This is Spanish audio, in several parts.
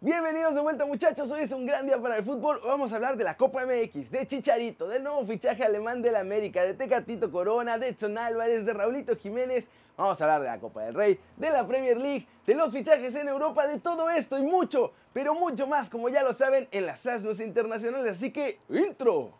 Bienvenidos de vuelta muchachos, hoy es un gran día para el fútbol, vamos a hablar de la Copa MX, de Chicharito, del nuevo fichaje alemán del América, de Tecatito Corona, de Edson Álvarez, de Raulito Jiménez, vamos a hablar de la Copa del Rey, de la Premier League, de los fichajes en Europa, de todo esto y mucho, pero mucho más como ya lo saben en las News internacionales, así que intro.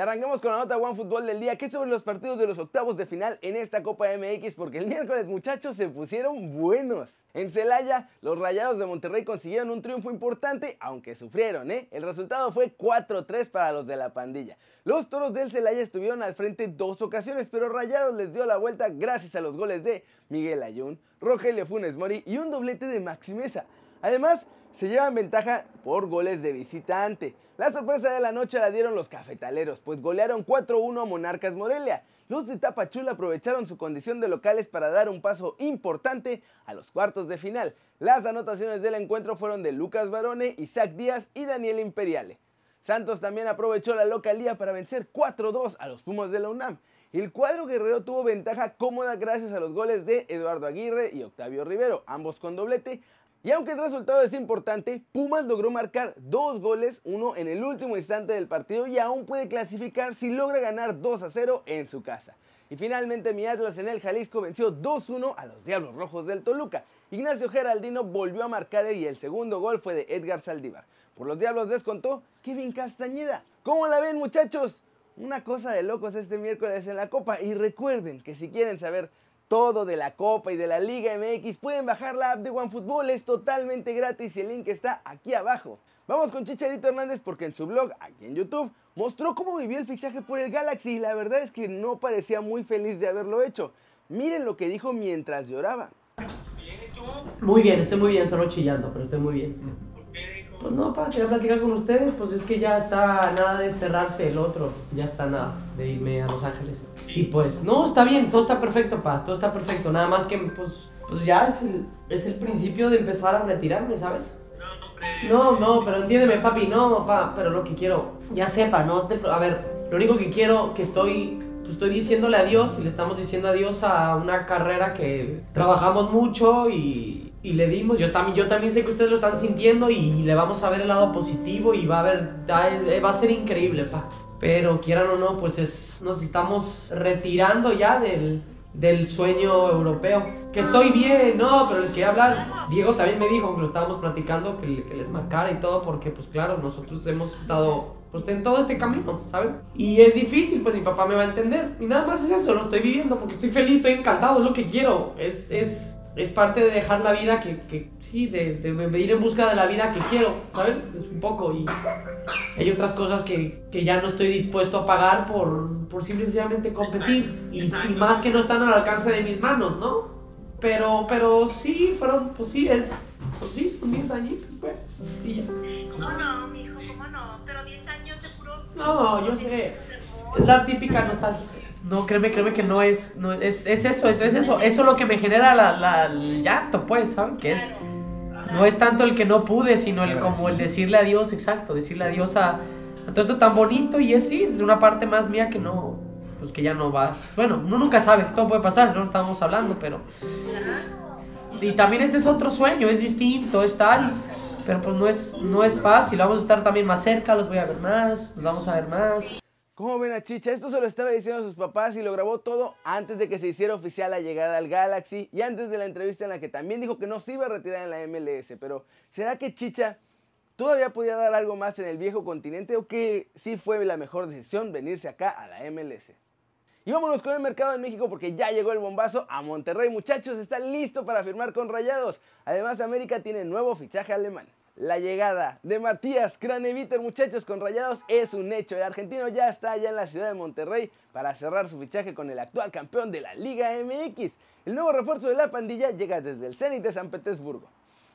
Y arrancamos con la nota One Fútbol del día, que es sobre los partidos de los octavos de final en esta Copa MX, porque el miércoles muchachos se pusieron buenos. En Celaya, los Rayados de Monterrey consiguieron un triunfo importante, aunque sufrieron, ¿eh? El resultado fue 4-3 para los de la pandilla. Los Toros del Celaya estuvieron al frente dos ocasiones, pero Rayados les dio la vuelta gracias a los goles de Miguel Ayun, Rogelio Funes Mori y un doblete de Maximeza. Además, se llevan ventaja por goles de visitante. La sorpresa de la noche la dieron los cafetaleros, pues golearon 4-1 a Monarcas Morelia. Los de Tapachula aprovecharon su condición de locales para dar un paso importante a los cuartos de final. Las anotaciones del encuentro fueron de Lucas Barone, Isaac Díaz y Daniel Imperiale. Santos también aprovechó la localía para vencer 4-2 a los Pumas de la UNAM. El cuadro guerrero tuvo ventaja cómoda gracias a los goles de Eduardo Aguirre y Octavio Rivero, ambos con doblete, y aunque el resultado es importante, Pumas logró marcar dos goles, uno en el último instante del partido y aún puede clasificar si logra ganar 2 a 0 en su casa. Y finalmente mi Atlas en el Jalisco venció 2-1 a los Diablos Rojos del Toluca. Ignacio Geraldino volvió a marcar y el segundo gol fue de Edgar Saldívar. Por los Diablos descontó Kevin Castañeda. ¿Cómo la ven muchachos? Una cosa de locos este miércoles en la Copa y recuerden que si quieren saber todo de la Copa y de la Liga MX, pueden bajar la app de OneFootball, es totalmente gratis y el link está aquí abajo. Vamos con Chicharito Hernández porque en su blog, aquí en YouTube, mostró cómo vivió el fichaje por el Galaxy y la verdad es que no parecía muy feliz de haberlo hecho. Miren lo que dijo mientras lloraba. Muy bien, estoy muy bien, solo chillando, pero estoy muy bien. Pues no, pa, quería platicar con ustedes, pues es que ya está nada de cerrarse el otro, ya está nada de irme a Los Ángeles. Y pues, no, está bien, todo está perfecto, pa, todo está perfecto, nada más que pues, pues ya es el, es el principio de empezar a retirarme, ¿sabes? No, no, pero entiéndeme, papi, no, pa, pero lo que quiero, ya sepa, no te, a ver, lo único que quiero, que estoy, pues estoy diciéndole adiós y le estamos diciendo adiós a una carrera que trabajamos mucho y y le dimos, yo también, yo también sé que ustedes lo están sintiendo y le vamos a ver el lado positivo y va a ver, va a ser increíble, pa. Pero quieran o no, pues es, nos estamos retirando ya del, del sueño europeo. Que estoy bien, no, pero les quería hablar. Diego también me dijo que lo estábamos platicando, que, que les marcara y todo, porque pues claro, nosotros hemos estado pues en todo este camino, ¿saben? Y es difícil, pues mi papá me va a entender. Y nada más es eso, lo estoy viviendo porque estoy feliz, estoy encantado, es lo que quiero. Es, es, es parte de dejar la vida que, que sí, de, de, ir en busca de la vida que quiero, ¿saben? Es un poco y hay otras cosas que, que ya no estoy dispuesto a pagar por, por simplemente competir y, y, más que no están al alcance de mis manos, ¿no? Pero, pero sí, fueron, pues sí, es, pues sí, son 10 añitos, pues, y ya. ¿Cómo no, mijo? ¿Cómo no? Pero 10 años de puros... No, yo sé, es la típica nostalgia. No, créeme, créeme que no es, no, es, es eso, es, es, eso, eso lo que me genera la, la, el llanto, pues, ¿saben? Que es, no es tanto el que no pude, sino el como el decirle adiós, exacto, decirle adiós a, a todo esto tan bonito y es sí, es una parte más mía que no, pues que ya no va, bueno, uno nunca sabe, todo puede pasar, no estábamos hablando, pero... Y también este es otro sueño, es distinto, es tal, pero pues no es, no es fácil, vamos a estar también más cerca, los voy a ver más, los vamos a ver más. ¿Cómo ven a Chicha? Esto se lo estaba diciendo a sus papás y lo grabó todo antes de que se hiciera oficial la llegada al Galaxy y antes de la entrevista en la que también dijo que no se iba a retirar en la MLS. Pero, ¿será que Chicha todavía podía dar algo más en el viejo continente o que sí fue la mejor decisión venirse acá a la MLS? Y vámonos con el mercado en México porque ya llegó el bombazo a Monterrey. Muchachos, está listo para firmar con Rayados. Además, América tiene nuevo fichaje alemán. La llegada de Matías Craneviter, muchachos, con Rayados es un hecho. El argentino ya está allá en la ciudad de Monterrey para cerrar su fichaje con el actual campeón de la Liga MX. El nuevo refuerzo de la pandilla llega desde el Zenit de San Petersburgo.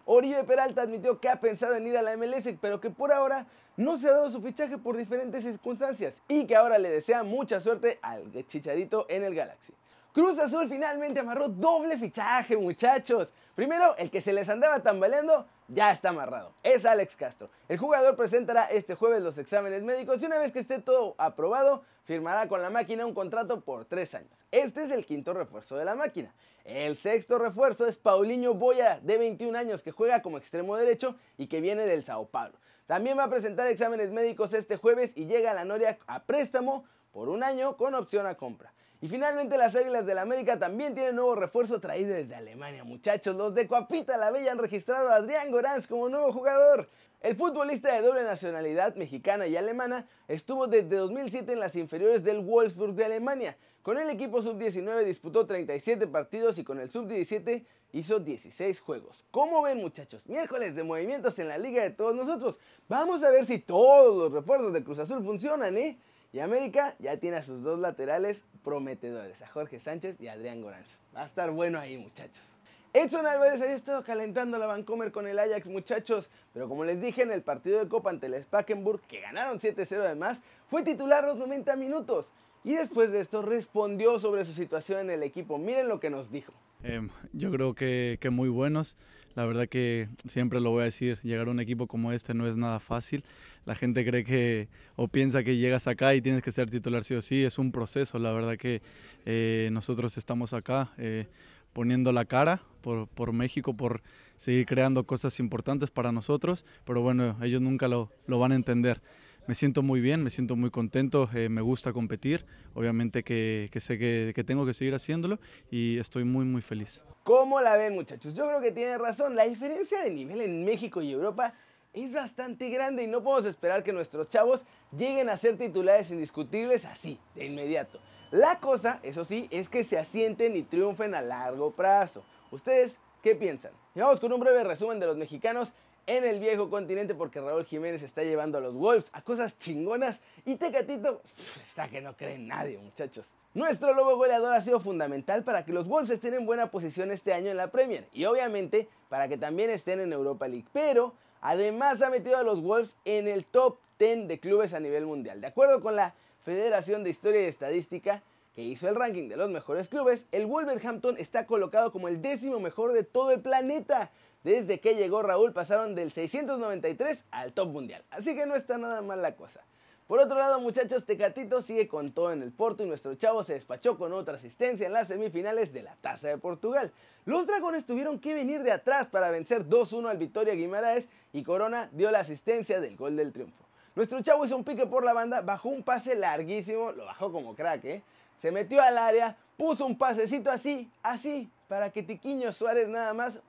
Oribe Peralta admitió que ha pensado en ir a la MLS, pero que por ahora no se ha dado su fichaje por diferentes circunstancias y que ahora le desea mucha suerte al Chicharito en el Galaxy. Cruz Azul finalmente amarró doble fichaje, muchachos. Primero, el que se les andaba tambaleando ya está amarrado. Es Alex Castro. El jugador presentará este jueves los exámenes médicos y una vez que esté todo aprobado, firmará con la máquina un contrato por tres años. Este es el quinto refuerzo de la máquina. El sexto refuerzo es Paulinho Boya, de 21 años, que juega como extremo derecho y que viene del Sao Paulo. También va a presentar exámenes médicos este jueves y llega a la Noria a préstamo por un año con opción a compra. Y finalmente las Águilas del la América también tienen nuevo refuerzo traído desde Alemania, muchachos. Los de Coapita la Bella han registrado a Adrián Goranz como nuevo jugador. El futbolista de doble nacionalidad mexicana y alemana estuvo desde 2007 en las inferiores del Wolfsburg de Alemania. Con el equipo sub-19 disputó 37 partidos y con el sub-17 hizo 16 juegos. ¿Cómo ven muchachos? Miércoles de movimientos en la liga de todos nosotros. Vamos a ver si todos los refuerzos de Cruz Azul funcionan, ¿eh? Y América ya tiene a sus dos laterales prometedores, a Jorge Sánchez y a Adrián Gorancho. Va a estar bueno ahí muchachos. Edson Álvarez había estado calentando la Vancomer con el Ajax, muchachos, pero como les dije en el partido de Copa ante el Spakenburg, que ganaron 7-0 además, fue titular los 90 minutos. Y después de esto respondió sobre su situación en el equipo. Miren lo que nos dijo. Em, yo creo que, que, muy buenos. La verdad que siempre lo voy a decir, llegar a un equipo como este no es nada fácil. La gente cree que o piensa que llegas acá y tienes que ser titular sí o sí. Es un proceso. La verdad que eh, nosotros estamos acá eh, poniendo la cara por, por, México, por seguir creando cosas importantes para nosotros. Pero bueno, ellos nunca lo, lo van a entender me siento muy bien, me siento muy contento, eh, me gusta competir, obviamente que, sé que, tengo que seguir haciéndolo y estoy muy muy feliz. ¿Cómo la ven muchachos? Yo creo que tiene razón, la diferencia de nivel en México y Europa es bastante grande y no podemos esperar que nuestros chavos lleguen a ser titulares indiscutibles así, de inmediato. La cosa, eso sí, es que se asienten y triunfen a largo plazo. ¿Ustedes qué piensan? Y vamos con un breve resumen de los mexicanos en el viejo continente porque Raúl Jiménez está llevando a los Wolves a cosas chingonas y Tecatito está que no cree nadie, muchachos. Nuestro lobo goleador ha sido fundamental para que los Wolves estén en buena posición este año en la Premier y obviamente para que también estén en Europa League, pero además ha metido a los Wolves en el top 10 de clubes a nivel mundial. De acuerdo con la Federación de Historia y Estadística, que hizo el ranking de los mejores clubes, el Wolverhampton está colocado como el décimo mejor de todo el planeta. Desde que llegó Raúl pasaron del 693 al top mundial, así que no está nada mal la cosa. Por otro lado, muchachos, Tecatito sigue con todo en el Porto y nuestro chavo se despachó con otra asistencia en las semifinales de la Taza de Portugal. Los dragones tuvieron que venir de atrás para vencer 2-1 al Vitoria Guimaraes y Corona dio la asistencia del gol del triunfo. Nuestro chavo hizo un pique por la banda, bajó un pase larguísimo, lo bajó como crack, ¿eh? Se metió al área, puso un pasecito así, así, para que Tiquiño Suárez nada más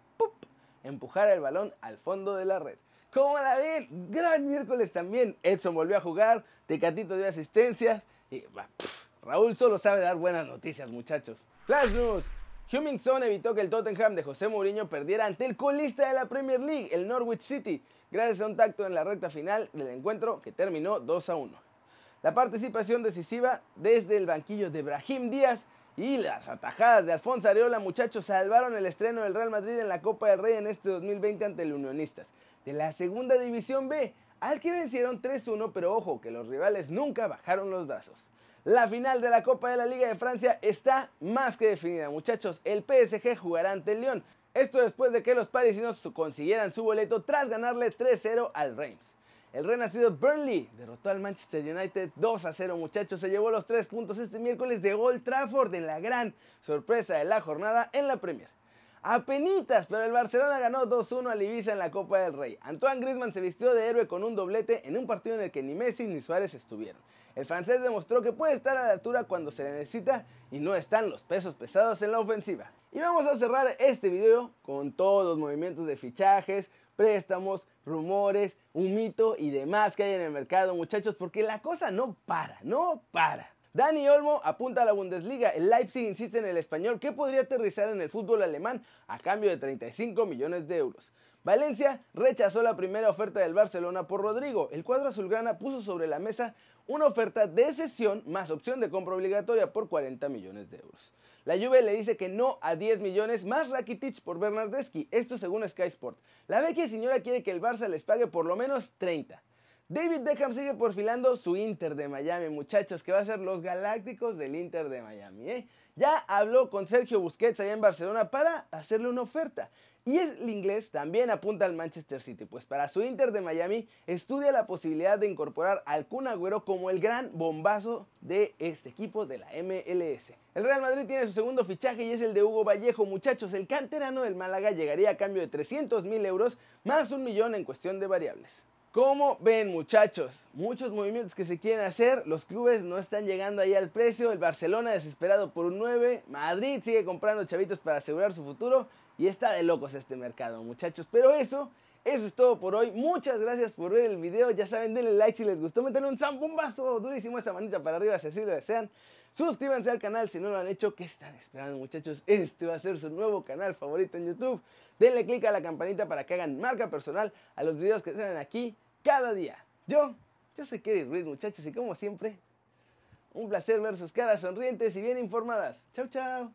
empujar el balón al fondo de la red. ¿Cómo la ven? Gran miércoles también. Edson volvió a jugar, Tecatito dio asistencia. Y, Raúl solo sabe dar buenas noticias, muchachos. Flash News. Hummingson evitó que el Tottenham de José Mourinho perdiera ante el colista de la Premier League, el Norwich City, gracias a un tacto en la recta final del encuentro que terminó 2 a 1. La participación decisiva desde el banquillo de Brahim Díaz y las atajadas de Alfonso Areola, muchachos, salvaron el estreno del Real Madrid en la Copa del Rey en este 2020 ante el Unionistas, de la Segunda División B, al que vencieron 3-1, pero ojo, que los rivales nunca bajaron los brazos. La final de la Copa de la Liga de Francia está más que definida, muchachos. El PSG jugará ante el Lyon. Esto después de que los parisinos consiguieran su boleto tras ganarle 3-0 al Reims. El renacido Burnley derrotó al Manchester United 2 a 0, muchachos. Se llevó los tres puntos este miércoles de Old Trafford en la gran sorpresa de la jornada en la Premier. Apenitas, pero el Barcelona ganó 2-1 al Ibiza en la Copa del Rey. Antoine Griezmann se vistió de héroe con un doblete en un partido en el que ni Messi ni Suárez estuvieron. El francés demostró que puede estar a la altura cuando se le necesita y no están los pesos pesados en la ofensiva. Y vamos a cerrar este video con todos los movimientos de fichajes, préstamos, rumores, un mito y demás que hay en el mercado, muchachos, porque la cosa no para, no para. Dani Olmo apunta a la Bundesliga. El Leipzig insiste en el español que podría aterrizar en el fútbol alemán a cambio de 35 millones de euros. Valencia rechazó la primera oferta del Barcelona por Rodrigo. El cuadro azulgrana puso sobre la mesa una oferta de cesión más opción de compra obligatoria por 40 millones de euros. La Juve le dice que no a 10 millones más Rakitic por Bernardeschi, esto según Sky Sport. La vecchia señora quiere que el Barça les pague por lo menos 30. David Beckham sigue porfilando su Inter de Miami, muchachos, que va a ser los Galácticos del Inter de Miami. ¿eh? ya habló con Sergio Busquets allá en Barcelona para hacerle una oferta. Y el inglés también apunta al Manchester City, pues para su Inter de Miami estudia la posibilidad de incorporar al Kun Agüero como el gran bombazo de este equipo de la MLS. El Real Madrid tiene su segundo fichaje y es el de Hugo Vallejo. Muchachos, el canterano del Málaga llegaría a cambio de 300 mil euros más un millón en cuestión de variables. Como ven muchachos, muchos movimientos que se quieren hacer, los clubes no están llegando ahí al precio, el Barcelona desesperado por un 9, Madrid sigue comprando chavitos para asegurar su futuro. Y está de locos este mercado muchachos, pero eso, eso es todo por hoy, muchas gracias por ver el video, ya saben denle like si les gustó, meterle un zambombazo durísimo esa manita para arriba si así lo desean. Suscríbanse al canal si no lo han hecho. ¿Qué están esperando, muchachos? Este va a ser su nuevo canal favorito en YouTube. Denle click a la campanita para que hagan marca personal a los videos que salen aquí cada día. Yo, yo soy Kerry Ruiz, muchachos, y como siempre, un placer ver sus caras sonrientes y bien informadas. Chau, chau.